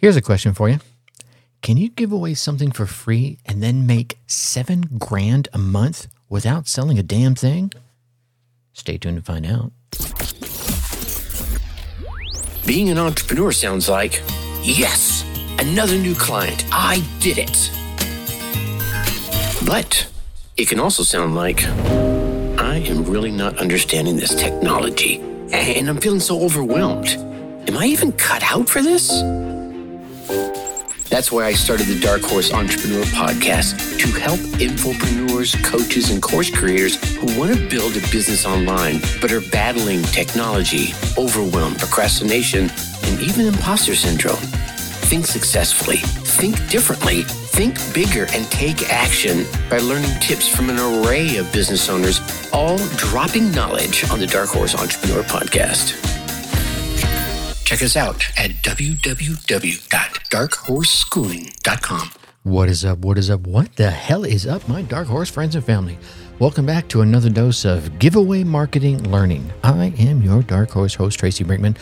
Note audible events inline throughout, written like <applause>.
Here's a question for you Can you give away something for free and then make seven grand a month without selling a damn thing? Stay tuned to find out. Being an entrepreneur sounds like, yes, another new client. I did it. But it can also sound like, I am really not understanding this technology and I'm feeling so overwhelmed. Am I even cut out for this? That's why I started the Dark Horse Entrepreneur Podcast to help infopreneurs, coaches, and course creators who want to build a business online but are battling technology, overwhelm, procrastination, and even imposter syndrome. Think successfully, think differently, think bigger, and take action by learning tips from an array of business owners, all dropping knowledge on the Dark Horse Entrepreneur Podcast. Check us out at www.darkhorseschooling.com. What is up? What is up? What the hell is up, my Dark Horse friends and family? Welcome back to another dose of giveaway marketing learning. I am your Dark Horse host, Tracy Brinkmann,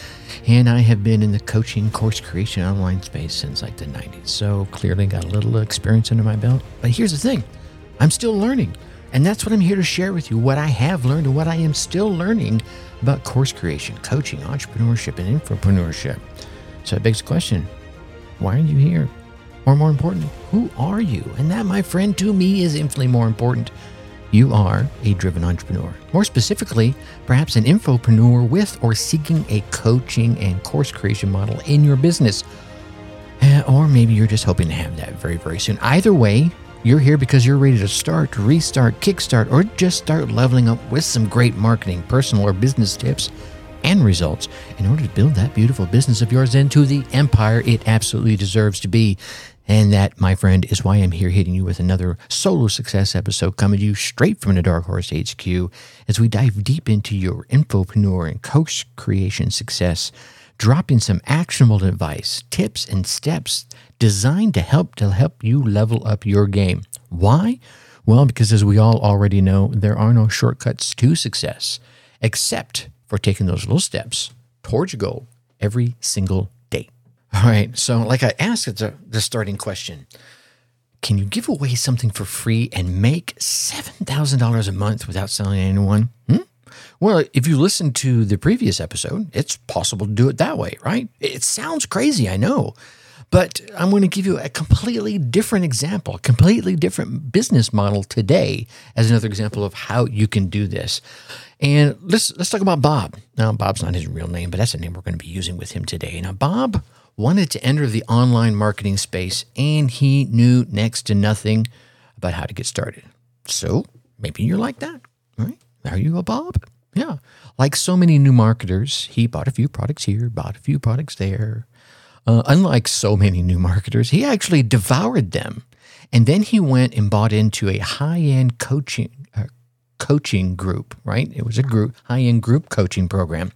and I have been in the coaching course creation online space since like the 90s. So clearly got a little experience under my belt. But here's the thing I'm still learning. And that's what I'm here to share with you what I have learned and what I am still learning about course creation, coaching, entrepreneurship, and infopreneurship. So it begs the question why are you here? Or more important, who are you? And that, my friend, to me is infinitely more important. You are a driven entrepreneur. More specifically, perhaps an infopreneur with or seeking a coaching and course creation model in your business. Eh, Or maybe you're just hoping to have that very, very soon. Either way, you're here because you're ready to start, restart, kickstart, or just start leveling up with some great marketing, personal, or business tips and results in order to build that beautiful business of yours into the empire it absolutely deserves to be. And that, my friend, is why I'm here hitting you with another solo success episode coming to you straight from the Dark Horse HQ as we dive deep into your infopreneur and coach creation success, dropping some actionable advice, tips, and steps designed to help to help you level up your game. Why? Well, because as we all already know, there are no shortcuts to success except for taking those little steps towards your goal every single day. All right. So, like I asked the starting question, can you give away something for free and make $7,000 a month without selling anyone? Hmm? Well, if you listen to the previous episode, it's possible to do it that way, right? It sounds crazy, I know. But I'm going to give you a completely different example, a completely different business model today as another example of how you can do this. And let's let's talk about Bob. Now, Bob's not his real name, but that's the name we're going to be using with him today. Now, Bob wanted to enter the online marketing space, and he knew next to nothing about how to get started. So maybe you're like that, right? Are you a Bob? Yeah. Like so many new marketers, he bought a few products here, bought a few products there. Uh, unlike so many new marketers, he actually devoured them. And then he went and bought into a high end coaching. Uh, coaching group, right? It was a group, high end group coaching program.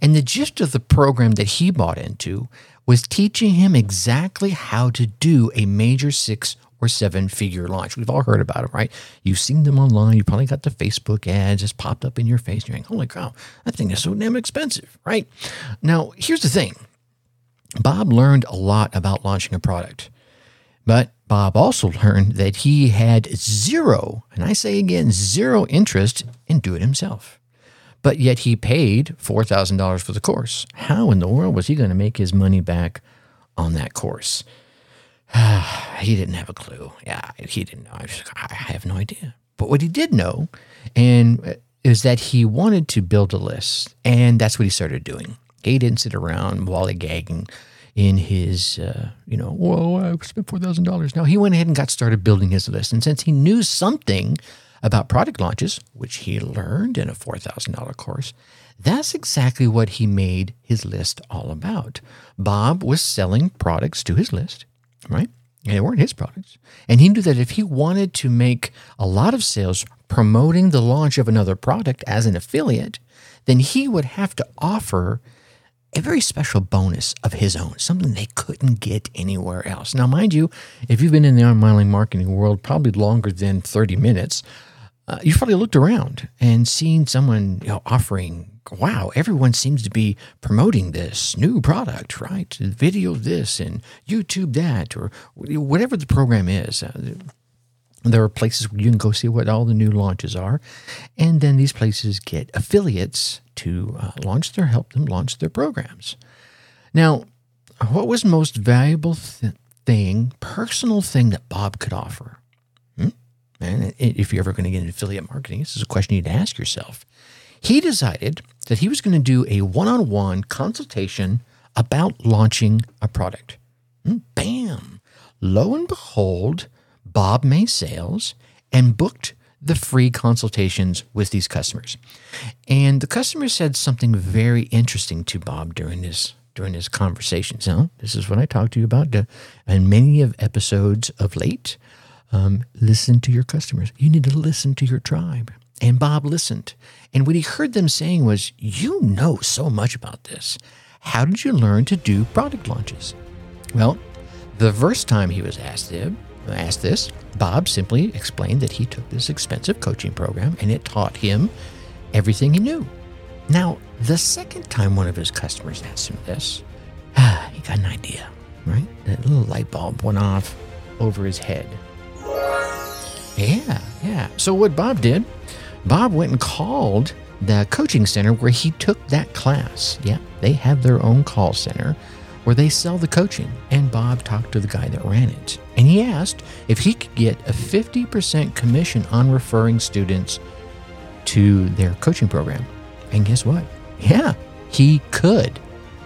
And the gist of the program that he bought into was teaching him exactly how to do a major six or seven figure launch. We've all heard about it, right? You've seen them online. You probably got the Facebook ads just popped up in your face. You're like, holy cow, that thing is so damn expensive, right? Now, here's the thing Bob learned a lot about launching a product. But Bob also learned that he had zero, and I say again, zero interest in do it himself. But yet he paid $4,000 for the course. How in the world was he going to make his money back on that course? <sighs> he didn't have a clue. Yeah, he didn't know. I, I have no idea. But what he did know, and uh, is that he wanted to build a list, and that's what he started doing. Didn't sit around lollygagging in his, uh, you know, whoa, I spent four thousand dollars. No, he went ahead and got started building his list, and since he knew something about product launches, which he learned in a four thousand dollar course, that's exactly what he made his list all about. Bob was selling products to his list, right? And they weren't his products. And he knew that if he wanted to make a lot of sales promoting the launch of another product as an affiliate, then he would have to offer a very special bonus of his own, something they couldn't get anywhere else. Now, mind you, if you've been in the online marketing world probably longer than 30 minutes, uh, you've probably looked around and seen someone you know, offering wow, everyone seems to be promoting this new product, right? Video this and YouTube that, or whatever the program is. Uh, there are places where you can go see what all the new launches are. And then these places get affiliates to uh, launch their, help them launch their programs. Now, what was most valuable th- thing, personal thing that Bob could offer? Hmm? And if you're ever going to get into affiliate marketing, this is a question you need to ask yourself. He decided that he was going to do a one on one consultation about launching a product. Hmm? Bam! Lo and behold, Bob made sales and booked the free consultations with these customers. And the customer said something very interesting to Bob during this during this conversation. So this is what I talked to you about in many of episodes of late. Um, listen to your customers. You need to listen to your tribe. And Bob listened. And what he heard them saying was, You know so much about this. How did you learn to do product launches? Well, the first time he was asked, him, asked this, Bob simply explained that he took this expensive coaching program and it taught him everything he knew. Now, the second time one of his customers asked him this, <sighs> he got an idea, right? That little light bulb went off over his head. Yeah, yeah. So what Bob did, Bob went and called the coaching center where he took that class. Yeah, they have their own call center where they sell the coaching. And Bob talked to the guy that ran it. And he asked if he could get a 50% commission on referring students to their coaching program. And guess what? Yeah, he could.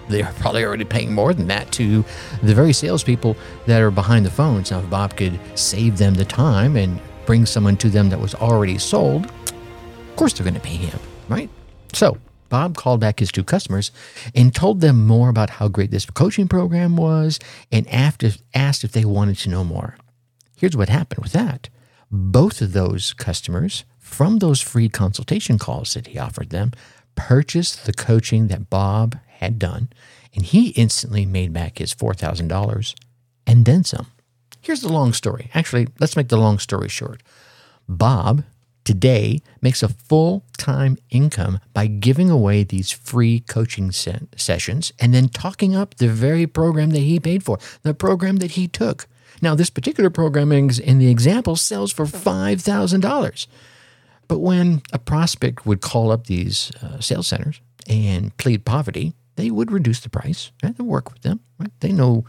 They're probably already paying more than that to the very salespeople that are behind the phones. Now, if Bob could save them the time and bring someone to them that was already sold, of course they're going to pay him, right? So Bob called back his two customers and told them more about how great this coaching program was and asked if they wanted to know more. Here's what happened with that. Both of those customers, from those free consultation calls that he offered them, purchased the coaching that Bob had done, and he instantly made back his $4,000 and then some. Here's the long story. Actually, let's make the long story short. Bob today makes a full time income by giving away these free coaching se- sessions and then talking up the very program that he paid for, the program that he took. Now, this particular program in the example sells for $5,000. But when a prospect would call up these uh, sales centers and plead poverty, they would reduce the price and right? work with them. Right? They know,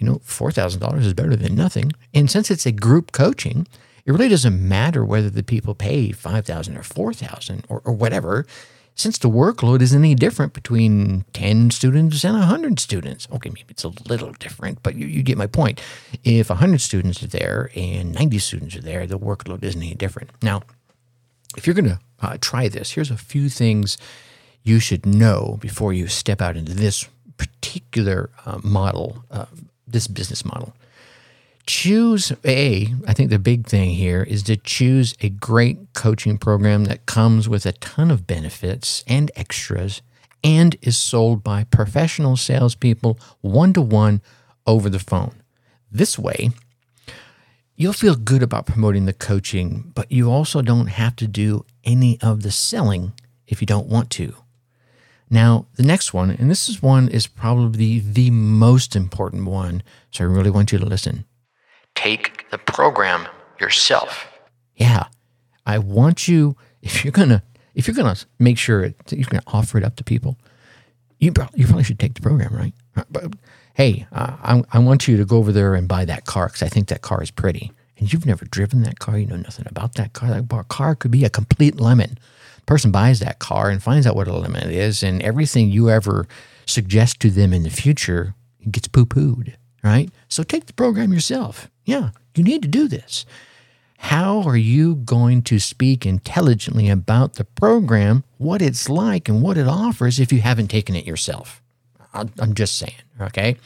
you know, $4,000 is better than nothing. And since it's a group coaching, it really doesn't matter whether the people pay 5000 or 4000 or, or whatever, since the workload isn't any different between 10 students and 100 students. Okay, maybe it's a little different, but you, you get my point. If 100 students are there and 90 students are there, the workload isn't any different. Now, if you're going to uh, try this, here's a few things you should know before you step out into this particular uh, model, uh, this business model choose a i think the big thing here is to choose a great coaching program that comes with a ton of benefits and extras and is sold by professional salespeople one to one over the phone. This way you'll feel good about promoting the coaching but you also don't have to do any of the selling if you don't want to. Now the next one and this is one is probably the most important one so i really want you to listen take the program yourself. Yeah, I want you if you're gonna if you're gonna make sure it, you're gonna offer it up to people, you probably, you probably should take the program, right? Uh, but hey, uh, I, I want you to go over there and buy that car because I think that car is pretty. And you've never driven that car, you know nothing about that car. That car could be a complete lemon. Person buys that car and finds out what a lemon is, and everything you ever suggest to them in the future gets poo pooed, right? So take the program yourself. Yeah, you need to do this. How are you going to speak intelligently about the program, what it's like, and what it offers if you haven't taken it yourself? I'm just saying, okay?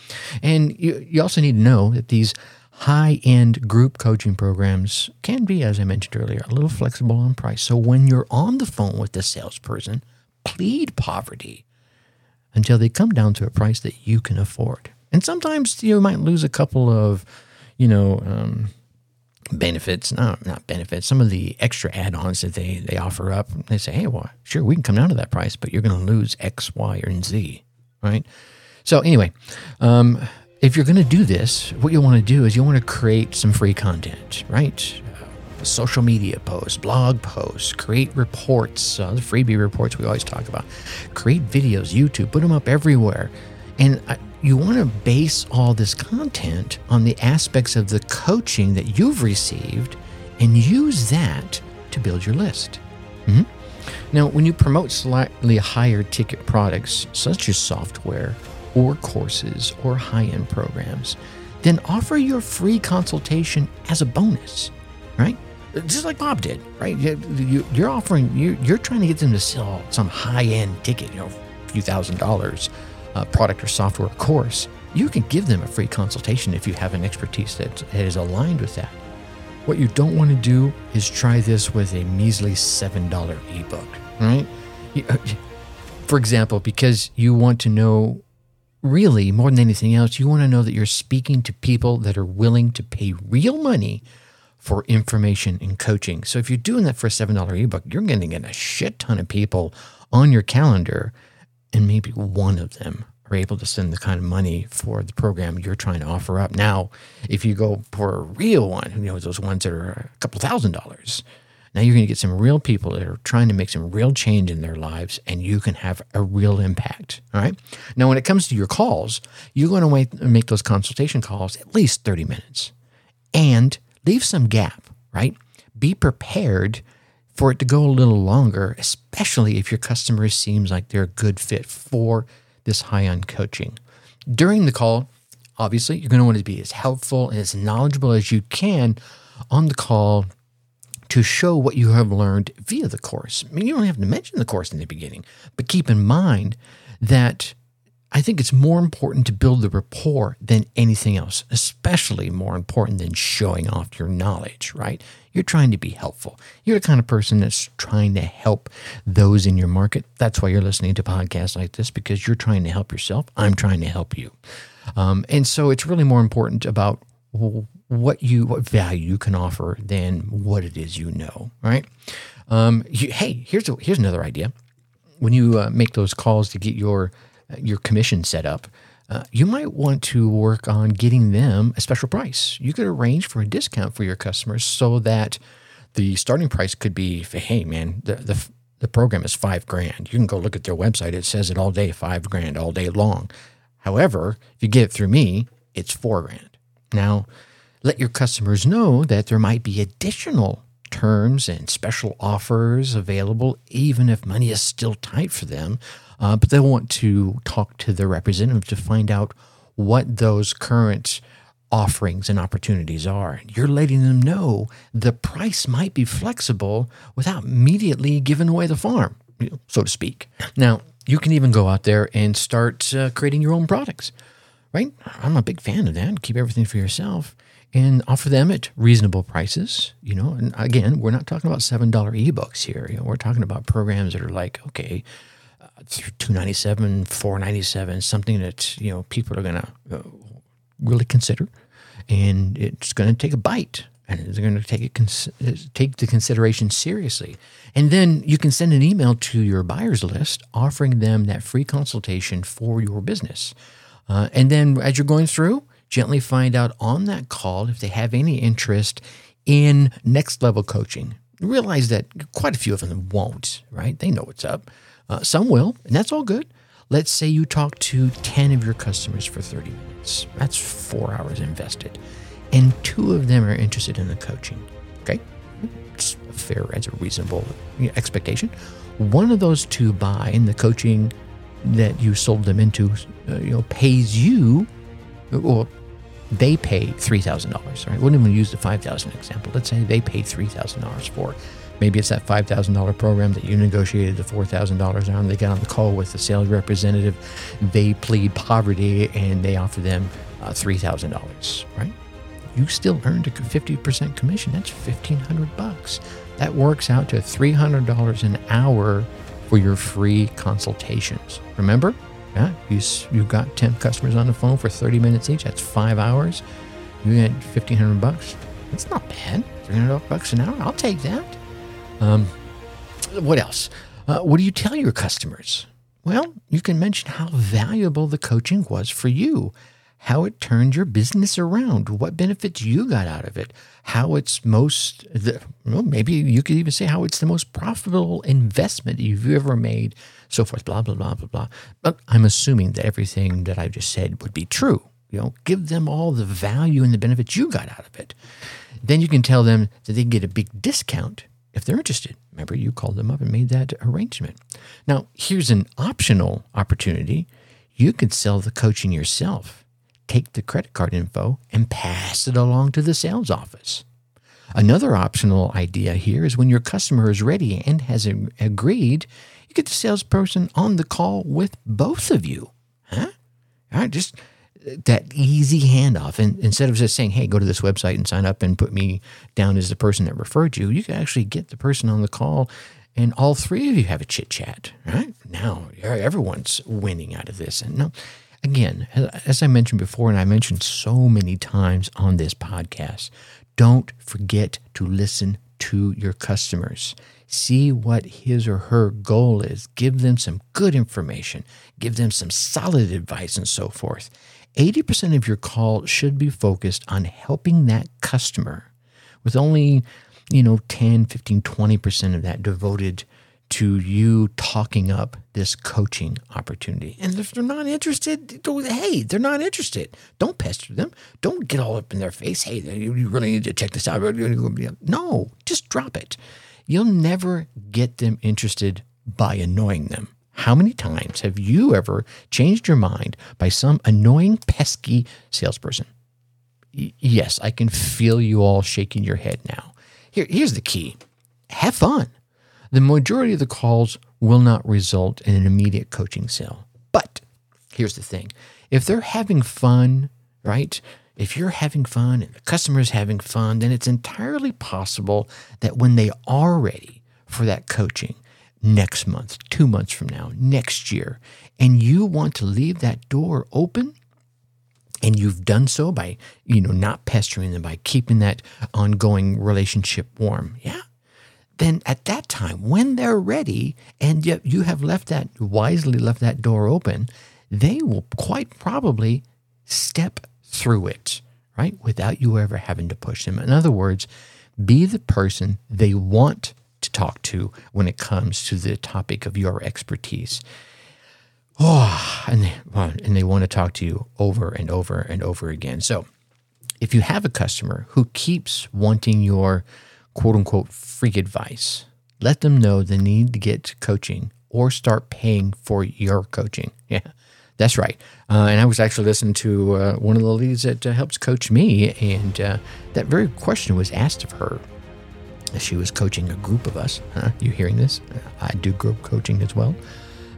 And you, you also need to know that these high end group coaching programs can be, as I mentioned earlier, a little flexible on price. So when you're on the phone with the salesperson, plead poverty until they come down to a price that you can afford. And sometimes you might lose a couple of you know, um, benefits, no, not benefits, some of the extra add-ons that they they offer up. They say, hey, well, sure, we can come down to that price, but you're going to lose X, Y, or Z, right? So anyway, um, if you're going to do this, what you want to do is you want to create some free content, right? Uh, social media posts, blog posts, create reports, uh, the freebie reports we always talk about. Create videos, YouTube, put them up everywhere. And uh, you want to base all this content on the aspects of the coaching that you've received and use that to build your list. Mm-hmm. Now, when you promote slightly higher ticket products, such as software or courses or high end programs, then offer your free consultation as a bonus, right? Just like Bob did, right? You're offering, you're trying to get them to sell some high end ticket, you know, a few thousand dollars uh, product or software course, you can give them a free consultation if you have an expertise that is aligned with that. What you don't want to do is try this with a measly $7 ebook, right? Uh, for example, because you want to know really more than anything else, you want to know that you're speaking to people that are willing to pay real money for information and coaching. So if you're doing that for a $7 ebook, you're going to get a shit ton of people on your calendar and maybe one of them are able to send the kind of money for the program you're trying to offer up. Now, if you go for a real one, you know, those ones that are a couple thousand dollars, now you're going to get some real people that are trying to make some real change in their lives and you can have a real impact. All right. Now, when it comes to your calls, you're going to make those consultation calls at least 30 minutes and leave some gap, right? Be prepared for it to go a little longer, especially if your customer seems like they're a good fit for this high end coaching. During the call, obviously, you're going to want to be as helpful and as knowledgeable as you can on the call to show what you have learned via the course. I mean, you don't have to mention the course in the beginning, but keep in mind that I think it's more important to build the rapport than anything else, especially more important than showing off your knowledge, right? You're trying to be helpful. You're the kind of person that's trying to help those in your market. That's why you're listening to podcasts like this because you're trying to help yourself. I'm trying to help you. Um, and so it's really more important about what you what value you can offer than what it is you know, right? Um, you, hey, here's a, here's another idea. When you uh, make those calls to get your your commission set up, uh, you might want to work on getting them a special price. You could arrange for a discount for your customers so that the starting price could be, hey man, the, the, the program is five grand. You can go look at their website. It says it all day, five grand all day long. However, if you get it through me, it's four grand. Now, let your customers know that there might be additional terms and special offers available, even if money is still tight for them uh, but they'll want to talk to their representative to find out what those current offerings and opportunities are. You're letting them know the price might be flexible without immediately giving away the farm, so to speak. Now, you can even go out there and start uh, creating your own products, right? I'm a big fan of that. Keep everything for yourself and offer them at reasonable prices. You know, and again, we're not talking about seven dollar ebooks here. You know, we're talking about programs that are like, okay, 297 497 something that you know people are going to uh, really consider. And it's going to take a bite and they're going to take it cons- take the consideration seriously. And then you can send an email to your buyers list offering them that free consultation for your business. Uh, and then as you're going through gently find out on that call if they have any interest in next level coaching. Realize that quite a few of them won't right? They know what's up uh, some will, and that's all good. Let's say you talk to 10 of your customers for 30 minutes. That's four hours invested. And two of them are interested in the coaching. Okay? It's a fair as a reasonable expectation. One of those two buy, and the coaching that you sold them into, uh, you know, pays you, or they pay $3,000, right? Wouldn't even use the 5000 example. Let's say they pay $3,000 for Maybe it's that $5,000 program that you negotiated the $4,000 on. They get on the call with the sales representative. They plead poverty and they offer them uh, $3,000, right? You still earned a 50% commission. That's 1500 bucks. That works out to $300 an hour for your free consultations. Remember? Yeah, you, you got 10 customers on the phone for 30 minutes each. That's five hours. You get 1500 bucks. That's not bad. 300 bucks an hour. I'll take that. Um, what else? Uh, what do you tell your customers? Well, you can mention how valuable the coaching was for you, how it turned your business around, what benefits you got out of it, how it's most, the, well, maybe you could even say how it's the most profitable investment you've ever made, so forth, blah, blah, blah, blah, blah. But I'm assuming that everything that I just said would be true. You know, give them all the value and the benefits you got out of it. Then you can tell them that they can get a big discount if they're interested. Remember, you called them up and made that arrangement. Now, here's an optional opportunity. You could sell the coaching yourself, take the credit card info, and pass it along to the sales office. Another optional idea here is when your customer is ready and has agreed, you get the salesperson on the call with both of you. Huh? All right, just that easy handoff. And instead of just saying, hey, go to this website and sign up and put me down as the person that referred you, you can actually get the person on the call and all three of you have a chit chat, right? Now everyone's winning out of this. And now, again, as I mentioned before, and I mentioned so many times on this podcast, don't forget to listen to your customers. See what his or her goal is. Give them some good information. Give them some solid advice and so forth. 80% of your call should be focused on helping that customer with only, you know, 10, 15, 20% of that devoted to you talking up this coaching opportunity. And if they're not interested, hey, they're not interested. Don't pester them. Don't get all up in their face. Hey, you really need to check this out. No, just drop it. You'll never get them interested by annoying them. How many times have you ever changed your mind by some annoying, pesky salesperson? Y- yes, I can feel you all shaking your head now. Here, here's the key have fun. The majority of the calls will not result in an immediate coaching sale. But here's the thing if they're having fun, right? If you're having fun and the customer's having fun, then it's entirely possible that when they are ready for that coaching, next month, two months from now, next year, and you want to leave that door open, and you've done so by, you know, not pestering them, by keeping that ongoing relationship warm, yeah, then at that time, when they're ready, and yet you have left that, wisely left that door open, they will quite probably step through it, right? Without you ever having to push them. In other words, be the person they want to talk to when it comes to the topic of your expertise. Oh, and they, and they want to talk to you over and over and over again. So, if you have a customer who keeps wanting your quote unquote free advice, let them know they need to get coaching or start paying for your coaching. <laughs> Yeah, that's right. Uh, and I was actually listening to uh, one of the leads that uh, helps coach me, and uh, that very question was asked of her she was coaching a group of us. Huh? You hearing this? I do group coaching as well.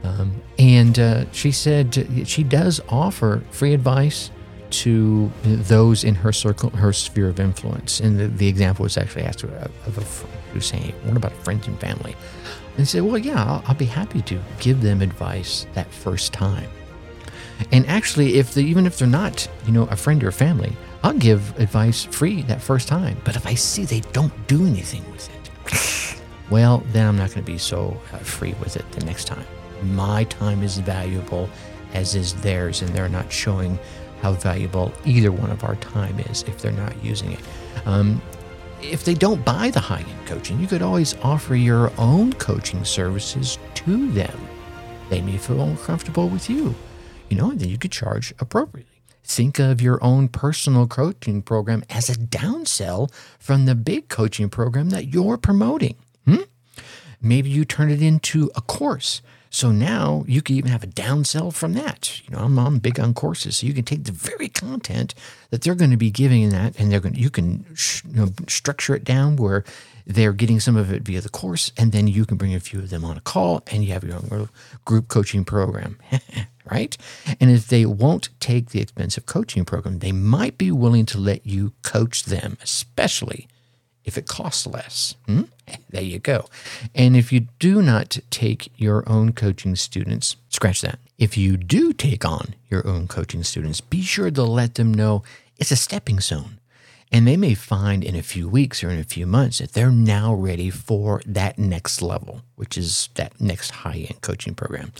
Um, and uh, she said she does offer free advice to those in her circle, her sphere of influence. And the, the example was actually asked of a friend who's saying, What about friends and family? And said, Well, yeah, I'll, I'll, be happy to give them advice that first time. And actually, if they, even if they're not, you know, a friend or family, I'll give advice free that first time. But if I see they don't do anything with it, <laughs> well, then I'm not going to be so uh, free with it the next time. My time is valuable, as is theirs, and they're not showing how valuable either one of our time is if they're not using it. Um, if they don't buy the high end coaching, you could always offer your own coaching services to them. They may feel more comfortable with you, you know, and then you could charge appropriately. Think of your own personal coaching program as a downsell from the big coaching program that you're promoting. Maybe you turn it into a course. So now you can even have a downsell from that. You know, I'm, I'm big on courses, so you can take the very content that they're going to be giving in that, and they're going. You can you know, structure it down where they're getting some of it via the course, and then you can bring a few of them on a call, and you have your own group coaching program. <laughs> right? And if they won't take the expensive coaching program, they might be willing to let you coach them, especially if it costs less. Hmm? There you go. And if you do not take your own coaching students, scratch that. If you do take on your own coaching students, be sure to let them know it's a stepping stone. And they may find in a few weeks or in a few months that they're now ready for that next level, which is that next high end coaching program.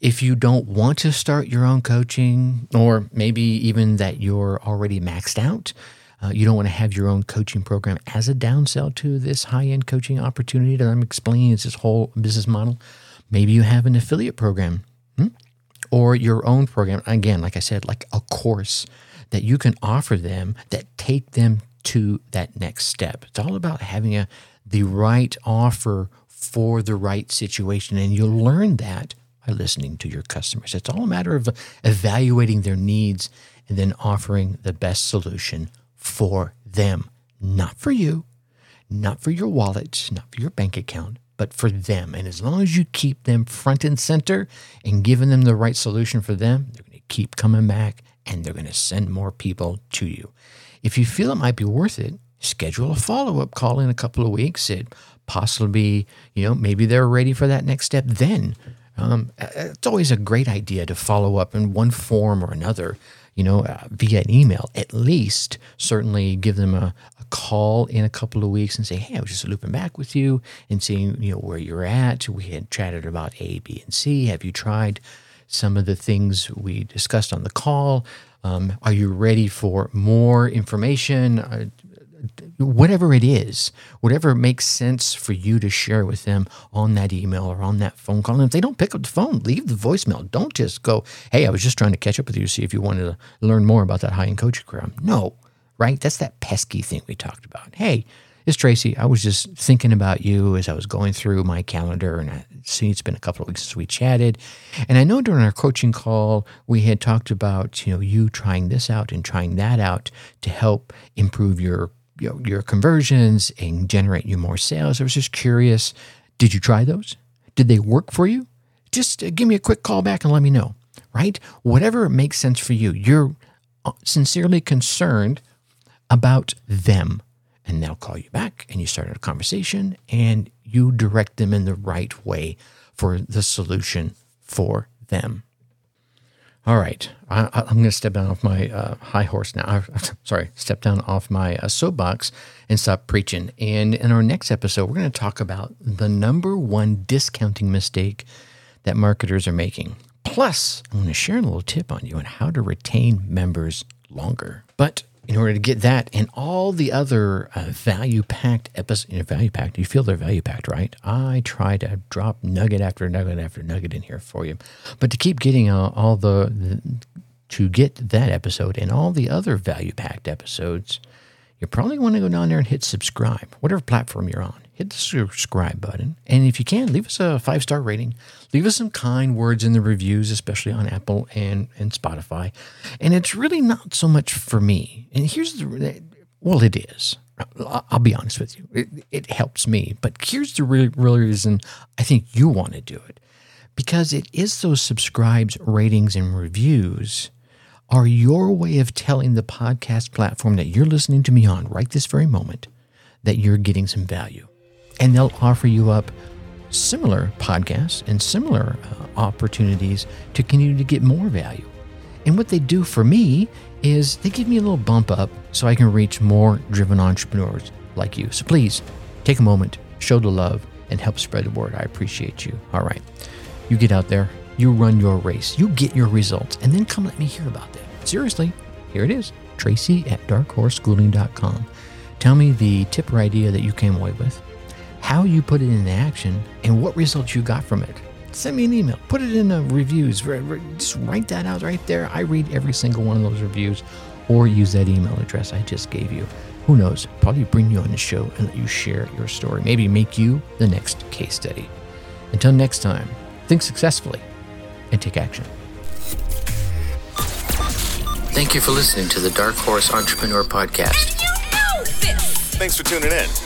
If you don't want to start your own coaching, or maybe even that you're already maxed out, uh, you don't want to have your own coaching program as a downsell to this high end coaching opportunity that I'm explaining. It's this whole business model. Maybe you have an affiliate program hmm? or your own program. Again, like I said, like a course that you can offer them that take them to that next step. It's all about having a the right offer for the right situation, and you'll learn that by listening to your customers. It's all a matter of evaluating their needs and then offering the best solution for them, not for you, not for your wallet, not for your bank account, but for them. And as long as you keep them front and center and giving them the right solution for them, they're going to keep coming back and they're going to send more people to you. If you feel it might be worth it, schedule a follow up call in a couple of weeks. It possibly, you know, maybe they're ready for that next step then. Um, it's always a great idea to follow up in one form or another, you know, uh, via an email. At least, certainly give them a, a call in a couple of weeks and say, "Hey, I was just looping back with you and seeing, you know, where you're at. We had chatted about A, B, and C. Have you tried some of the things we discussed on the call? Um, are you ready for more information? Uh, whatever it is, whatever makes sense for you to share with them on that email or on that phone call. And if they don't pick up the phone, leave the voicemail. Don't just go, hey, I was just trying to catch up with you to see if you wanted to learn more about that high end coaching program. No, right? That's that pesky thing we talked about. Hey, it's Tracy. I was just thinking about you as I was going through my calendar, and I see it's been a couple of weeks since we chatted. And I know during our coaching call we had talked about you know you trying this out and trying that out to help improve your you know, your conversions and generate you more sales. I was just curious. Did you try those? Did they work for you? Just uh, give me a quick call back and let me know. Right? Whatever makes sense for you. You're uh, sincerely concerned about them and they'll call you back and you start a conversation and you direct them in the right way for the solution for them. All right, I, am going to step down off my uh, high horse now. I, <laughs> sorry, step down off my uh, soapbox and stop preaching. And in our next episode, we're going to talk about the number one discounting mistake that marketers are making. Plus, I'm going to share a little tip on you on how to retain members longer. But in order to get that and all the other uh, value packed episodes, you know, value packed, you feel they're value packed, right? I try to drop nugget after nugget after nugget in here for you. But to keep getting uh, all the, the, to get that episode and all the other value packed episodes, you probably want to go down there and hit subscribe, whatever platform you're on hit the subscribe button. And if you can, leave us a five star rating. Leave us some kind words in the reviews, especially on Apple and, and Spotify. And it's really not so much for me. And here's the well, it is. I'll be honest with you. It, it helps me. But here's the real, real reason I think you want to do it because it is those subscribes, ratings, and reviews are your way of telling the podcast platform that you're listening to me on right this very moment that you're getting some value and they'll offer you up similar podcasts and similar uh, opportunities to continue to get more value. And what they do for me is they give me a little bump up so I can reach more driven entrepreneurs like you. So please take a moment, show the love, and help spread the word. I appreciate you. All right. You get out there, you run your race, you get your results, and then come let me hear about that. Seriously, here it is Tracy at darkhorseschooling.com. Tell me the tip or idea that you came away with how you put it into action, and what results you got from it. Send me an email. Put it in the reviews. Just write that out right there. I read every single one of those reviews or use that email address I just gave you. Who knows? Probably bring you on the show and let you share your story. Maybe make you the next case study. Until next time, think successfully and take action. Thank you for listening to the Dark Horse Entrepreneur Podcast. You know Thanks for tuning in.